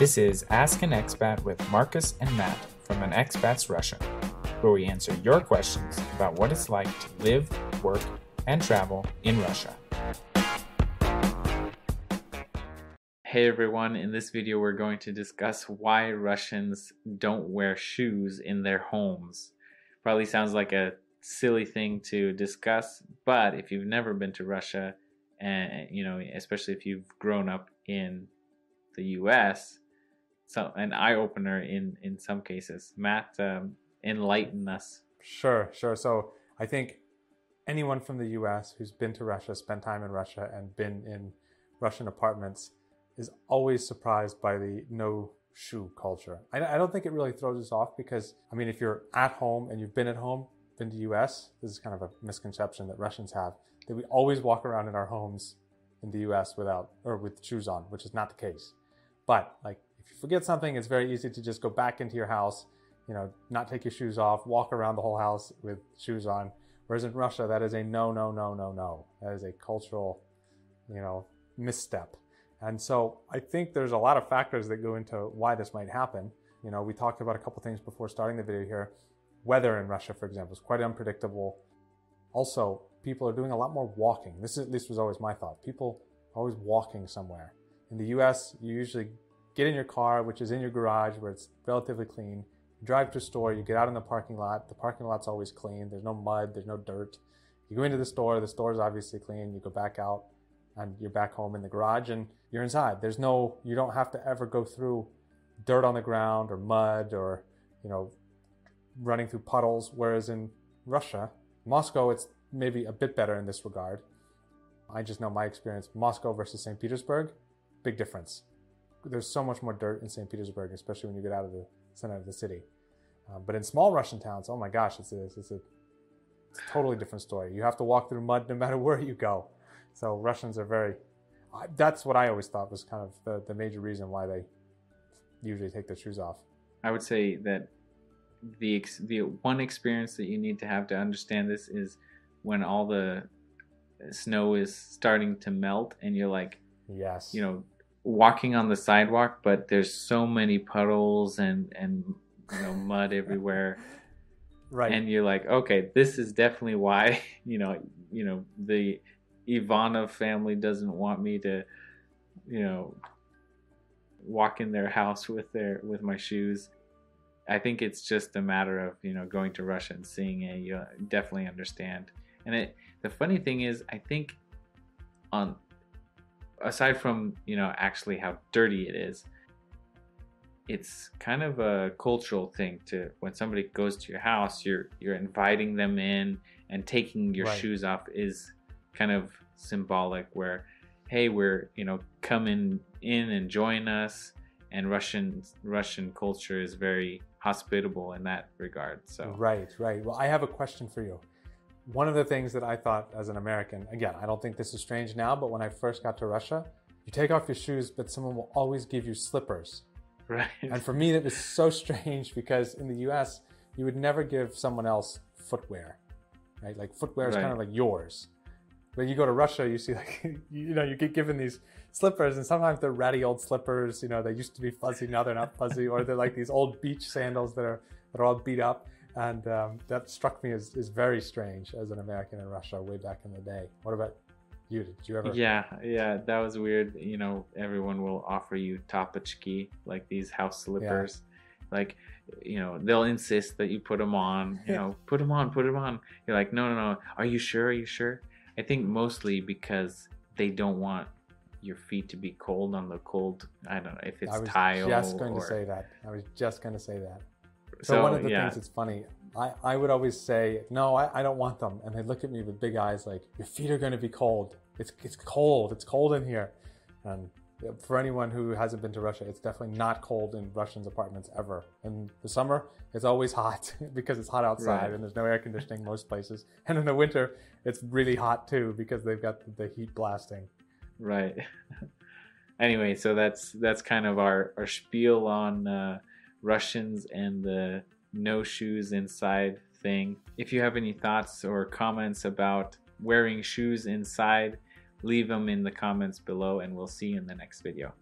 This is Ask an Expat with Marcus and Matt from An Expat's Russia, where we answer your questions about what it's like to live, work, and travel in Russia. Hey everyone, in this video we're going to discuss why Russians don't wear shoes in their homes. Probably sounds like a silly thing to discuss, but if you've never been to Russia, and you know, especially if you've grown up in the U.S., so an eye opener in in some cases. Matt, um, enlighten us. Sure, sure. So I think anyone from the U.S. who's been to Russia, spent time in Russia, and been in Russian apartments is always surprised by the no shoe culture. I, I don't think it really throws us off because I mean, if you're at home and you've been at home, been to the U.S., this is kind of a misconception that Russians have that we always walk around in our homes in the US without or with shoes on, which is not the case. But like if you forget something, it's very easy to just go back into your house, you know, not take your shoes off, walk around the whole house with shoes on. Whereas in Russia, that is a no, no, no, no, no. That is a cultural, you know, misstep. And so I think there's a lot of factors that go into why this might happen. You know, we talked about a couple things before starting the video here. Weather in Russia, for example, is quite unpredictable. Also, people are doing a lot more walking. This at least was always my thought. People are always walking somewhere. In the US, you usually get in your car, which is in your garage where it's relatively clean. You drive to a store, you get out in the parking lot. The parking lot's always clean. There's no mud, there's no dirt. You go into the store, the store is obviously clean. You go back out and you're back home in the garage and you're inside. There's no, you don't have to ever go through dirt on the ground or mud or, you know, running through puddles. Whereas in Russia, Moscow, it's maybe a bit better in this regard. I just know my experience Moscow versus St. Petersburg, big difference. There's so much more dirt in St. Petersburg, especially when you get out of the center of the city. Uh, but in small Russian towns, oh my gosh, it's a, it's, a, it's a totally different story. You have to walk through mud no matter where you go. So Russians are very, that's what I always thought was kind of the, the major reason why they usually take their shoes off. I would say that the the one experience that you need to have to understand this is when all the snow is starting to melt and you're like yes you know walking on the sidewalk but there's so many puddles and and you know mud everywhere right and you're like okay this is definitely why you know you know the Ivana family doesn't want me to you know walk in their house with their with my shoes I think it's just a matter of you know going to Russia and seeing it. You definitely understand. And it, the funny thing is, I think on aside from you know actually how dirty it is, it's kind of a cultural thing to when somebody goes to your house, you're you're inviting them in and taking your right. shoes off is kind of symbolic. Where hey, we're you know coming in and join us. And Russian Russian culture is very hospitable in that regard. So right, right. Well, I have a question for you. One of the things that I thought as an American, again, I don't think this is strange now, but when I first got to Russia, you take off your shoes, but someone will always give you slippers. Right. And for me, that was so strange because in the U.S., you would never give someone else footwear, right? Like footwear is right. kind of like yours. When you go to Russia, you see like you know you get given these slippers, and sometimes they're ratty old slippers. You know, they used to be fuzzy, now they're not fuzzy, or they're like these old beach sandals that are that are all beat up. And um, that struck me as, as very strange as an American in Russia way back in the day. What about you? Did you ever? Yeah, yeah, that was weird. You know, everyone will offer you tapachki, like these house slippers. Yeah. Like, you know, they'll insist that you put them on. You know, put them on, put them on. You're like, no, no, no. Are you sure? Are you sure? I think mostly because they don't want your feet to be cold on the cold. I don't know if it's tile or. I was tile. Just going or... to say that. I was just going to say that. So, so one of the yeah. things that's funny, I, I would always say, no, I, I don't want them, and they look at me with big eyes like, your feet are going to be cold. It's it's cold. It's cold in here. And for anyone who hasn't been to Russia, it's definitely not cold in Russians' apartments ever. In the summer, it's always hot because it's hot outside right. and there's no air conditioning most places. And in the winter, it's really hot too because they've got the heat blasting. Right. anyway, so that's that's kind of our our spiel on uh, Russians and the no shoes inside thing. If you have any thoughts or comments about wearing shoes inside, leave them in the comments below, and we'll see you in the next video.